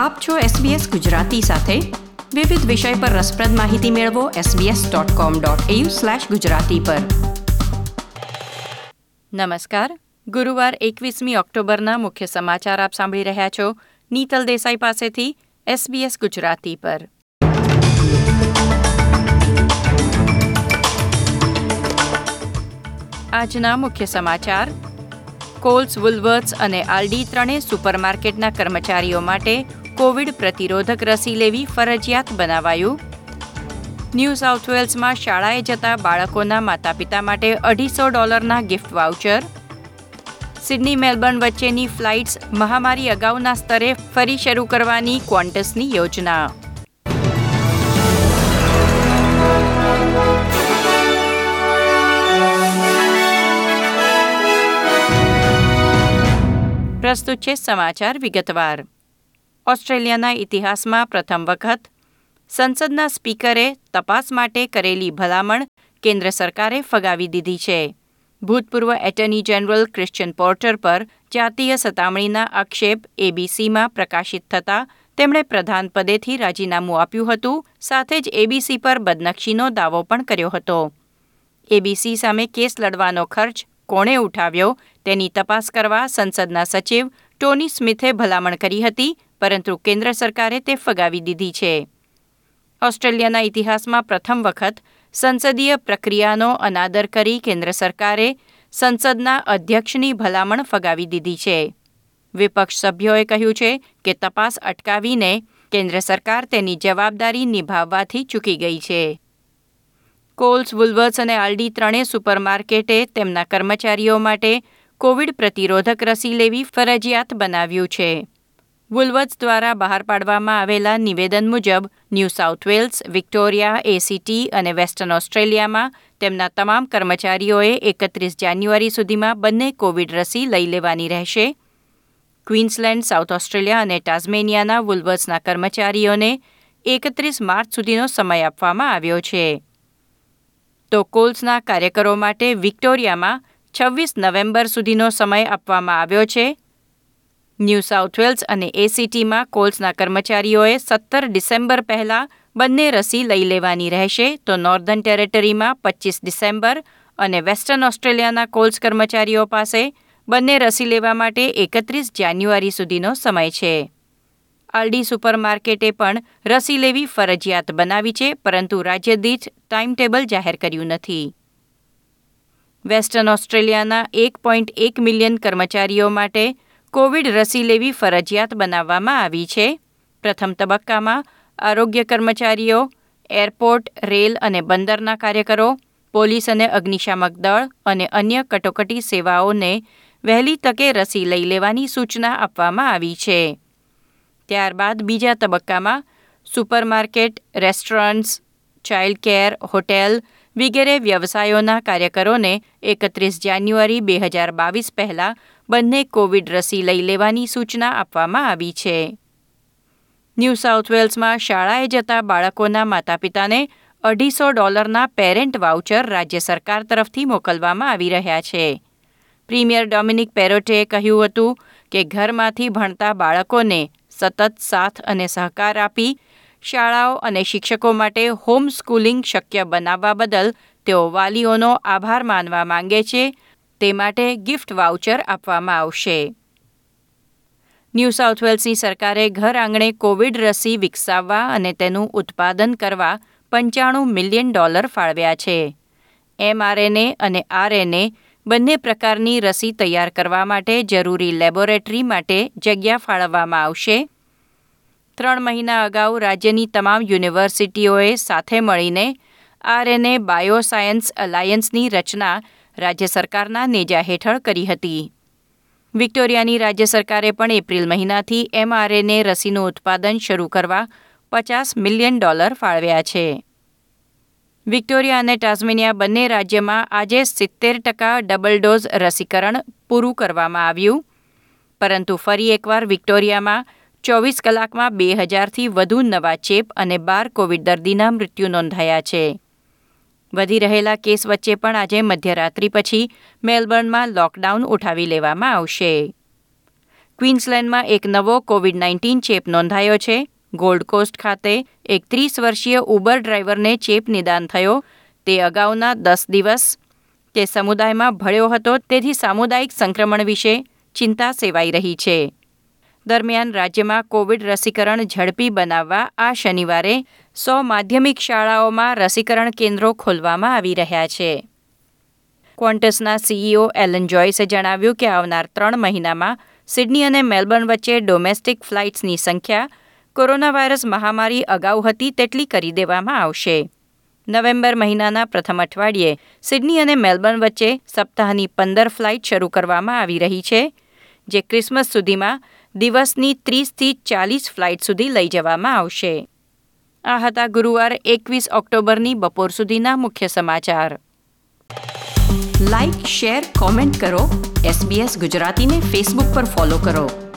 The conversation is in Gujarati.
આપ છો SBS ગુજરાતી સાથે. વિવિધ વિષય પર રસપ્રદ માહિતી મેળવો sbs.com.au/gujarati પર. નમસ્કાર. ગુરુવાર એકવીસમી ઓક્ટોબરના મુખ્ય સમાચાર આપ સાંભળી રહ્યા છો નીતલ દેસાઈ પાસેથી SBS ગુજરાતી પર. આજના મુખ્ય સમાચાર. કોલ્સ વુલવર્ટ્સ અને આલ્ડી ત્રણેય સુપરમાર્કેટના કર્મચારીઓ માટે કોવિડ પ્રતિરોધક રસી લેવી ફરજિયાત બનાવાયું. ન્યૂ સાઉથ વેલ્સમાં શાળાએ જતા બાળકોના માતા પિતા માટે અઢીસો ડોલરના ગિફ્ટ વાઉચર. સિડની મેલબર્ન વચ્ચેની ફ્લાઇટ્સ મહામારી અગાઉના સ્તરે ફરી શરૂ કરવાની ક્વોન્ટસની યોજના. પ્રસ્તુત છે સમાચાર વિગતવાર. ઓસ્ટ્રેલિયાના ઇતિહાસમાં પ્રથમ વખત સંસદના સ્પીકરે તપાસ માટે કરેલી ભલામણ કેન્દ્ર સરકારે ફગાવી દીધી છે. ભૂતપૂર્વ એટર્ની જનરલ ક્રિશ્ચિયન પોર્ટર પર જાતીય સતામણીના આક્ષેપ એબીસીમાં પ્રકાશિત થતા તેમણે પ્રધાન પદેથી રાજીનામું આપ્યું હતું, સાથે જ એબીસી પર બદનક્ષીનો દાવો પણ કર્યો હતો. એબીસી સામે કેસ લડવાનો ખર્ચ કોણે ઉઠાવ્યો તેની તપાસ કરવા સંસદના સચિવ ટોની સ્મિથે ભલામણ કરી હતી, પરંતુ કેન્દ્ર સરકારે તે ફગાવી દીધી છે. ઓસ્ટ્રેલિયાના ઇતિહાસમાં પ્રથમ વખત સંસદીય પ્રક્રિયાનો અનાદર કરી કેન્દ્ર સરકારે સંસદના અધ્યક્ષની ભલામણ ફગાવી દીધી છે. વિપક્ષ સભ્યોએ કહ્યું છે કે તપાસ અટકાવીને કેન્દ્ર સરકાર તેની જવાબદારી નિભાવવાથી ચૂકી ગઈ છે. કોલ્સ, વુલ્વર્સ અને આલ્ડી ત્રણેય સુપરમાર્કેટે તેમના કર્મચારીઓ માટે કોવિડ પ્રતિરોધક રસી લેવી ફરજિયાત બનાવ્યું છે. વુલવર્સ દ્વારા બહાર પાડવામાં આવેલા નિવેદન મુજબ New South Wales Victoria ACT અને વેસ્ટર્ન ઓસ્ટ્રેલિયામાં તેમના તમામ કર્મચારીઓએ એકત્રીસ જાન્યુઆરી સુધીમાં બંને કોવિડ રસી લઈ લેવાની રહેશે. ક્વીન્સલેન્ડ સાઉથ ઓસ્ટ્રેલિયા અને ટાઝમેનિયાના વુલવર્સના કર્મચારીઓને એકત્રીસ માર્ચ સુધીનો સમય આપવામાં આવ્યો છે. તો કોલ્સના કાર્યકરો માટે વિક્ટોરિયામાં છવ્વીસ નવેમ્બર સુધીનો સમય આપવામાં આવ્યો છે. ન્યૂ સાઉથ વેલ્સ અને એસીટીમાં કોલ્સના કર્મચારીઓએ સત્તર ડિસેમ્બર પહેલાં બંને રસી લઈ લેવાની રહેશે તો નોર્ધન ટેરેટરીમાં પચીસ ડિસેમ્બર અને વેસ્ટર્ન ઓસ્ટ્રેલિયાના કોલ્સ કર્મચારીઓ પાસે બંને રસી લેવા માટે એકત્રીસ જાન્યુઆરી સુધીનો સમય છે. આલ્ડી સુપરમાર્કેટે પણ રસી લેવી ફરજિયાત બનાવી છે, પરંતુ રાજ્ય દીઠ ટાઈમ ટેબલ જાહેર કર્યું નથી. વેસ્ટર્ન ઓસ્ટ્રેલિયાના એક પોઈન્ટ એક મિલિયન કર્મચારીઓ માટે કોવિડ રસી લેવી ફરજિયાત બનાવવામાં આવી છે. પ્રથમ તબક્કામાં આરોગ્ય કર્મચારીઓ, એરપોર્ટ, રેલ અને બંદરના કાર્યકરો, પોલીસ અને અગ્નિશામક દળ અને અન્ય કટોકટી સેવાઓને વહેલી તકે રસી લઈ લેવાની સૂચના આપવામાં આવી છે. ત્યારબાદ બીજા તબક્કામાં supermarket, restaurants, child care, hotel વગેરે વ્યવસાયોના કાર્યકરોને એકત્રીસ જાન્યુઆરી બે હજાર બાવીસ પહેલાં બંને કોવિડ રસી લઈ લેવાની સૂચના આપવામાં આવી છે. ન્યૂ સાઉથ વેલ્સમાં શાળાએ જતા બાળકોના માતાપિતાને અઢીસો ડોલરના પેરેન્ટ વાઉચર રાજ્ય સરકાર તરફથી મોકલવામાં આવી રહ્યા છે. પ્રીમિયર ડોમિનિક પેરોટેએ કહ્યું હતું કે ઘરમાંથી ભણતા બાળકોને સતત સાથ અને સહકાર આપી શાળાઓ અને શિક્ષકો માટે હોમ સ્કૂલિંગ શક્ય બનાવવા બદલ તેઓ વાલીઓનો આભાર માનવા માંગે છે. તે માટે ગિફ્ટ વાઉચર આપવામાં આવશે. ન્યૂ સાઉથ વેલ્સની સરકારે ઘર આંગણે કોવિડ રસી વિકસાવવા અને તેનું ઉત્પાદન કરવા પંચાણું મિલિયન ડોલર ફાળવ્યા છે. એમઆરએનએ અને આરએનએ બંને પ્રકારની રસી તૈયાર કરવા માટે જરૂરી લેબોરેટરી માટે જગ્યા ફાળવવામાં આવશે. ત્રણ મહિના અગાઉ રાજ્યની તમામ યુનિવર્સિટીઓએ સાથે મળીને આરએનએ બાયોસાયન્સ અલાયન્સની રચના રાજ્ય સરકારના નેજા હેઠળ કરી હતી. વિક્ટોરિયાની રાજ્ય સરકારે પણ એપ્રિલ મહિનાથી એમઆરએનએ રસીનું ઉત્પાદન શરૂ કરવા પચાસ મિલિયન ડોલર ફાળવ્યા છે. વિક્ટોરિયા અને ટાસ્મેનિયા બંને રાજ્યમાં આજે સિત્તેર ટકા ડબલ ડોઝ રસીકરણ પૂરું કરવામાં આવ્યું. પરંતુ ફરી એકવાર વિક્ટોરિયામાં ચોવીસ કલાકમાં બે હજારથી વધુ નવા ચેપ અને બાર કોવિડ દર્દીના મૃત્યુ નોંધાયા છે. વધી રહેલા કેસ વચ્ચે પણ આજે મધ્યરાત્રિ પછી મેલબર્નમાં લોકડાઉન ઉઠાવી લેવામાં આવશે. ક્વીન્સલેન્ડમાં એક નવો કોવિડ નાઇન્ટીન ચેપ નોંધાયો છે. ગોલ્ડ કોસ્ટ ખાતે એક ત્રીસ વર્ષીય ઉબર ડ્રાઈવરને ચેપ નિદાન થયો. તે અગાઉના દસ દિવસ તે સમુદાયમાં ભળ્યો હતો. તેથી સામુદાયિક સંક્રમણ વિશે ચિંતા સેવાઈ રહી છે. દરમિયાન રાજ્યમાં કોવિડ રસીકરણ ઝડપી બનાવવા આ શનિવારે સો માધ્યમિક શાળાઓમાં રસીકરણ કેન્દ્રો ખોલવામાં આવી રહ્યા છે. ક્વોન્ટસના સીઈઓ એલન જોયસે જણાવ્યું કે આવનાર ત્રણ મહિનામાં સિડની અને મેલબર્ન વચ્ચે ડોમેસ્ટિક ફ્લાઇટ્સની સંખ્યા કોરોના વાયરસ મહામારી અગાઉ હતી તેટલી કરી દેવામાં આવશે. નવેમ્બર મહિનાના પ્રથમ અઠવાડિયે સિડની અને મેલબર્ન વચ્ચે સપ્તાહની પંદર ફ્લાઇટ શરૂ કરવામાં આવી રહી છે, જે ક્રિસમસ સુધીમાં દિવસની ત્રીસથી ચાલીસ ફ્લાઇટ સુધી લઈ જવામાં આવશે. આ હતા ગુરુવાર એકવીસ ઓક્ટોબરની બપોર સુધીના મુખ્ય સમાચાર. લાઇક શેર કોમેન્ટ કરો. એસબીએસ ગુજરાતીને ફેસબુક પર ફોલો કરો.